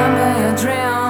remember your dream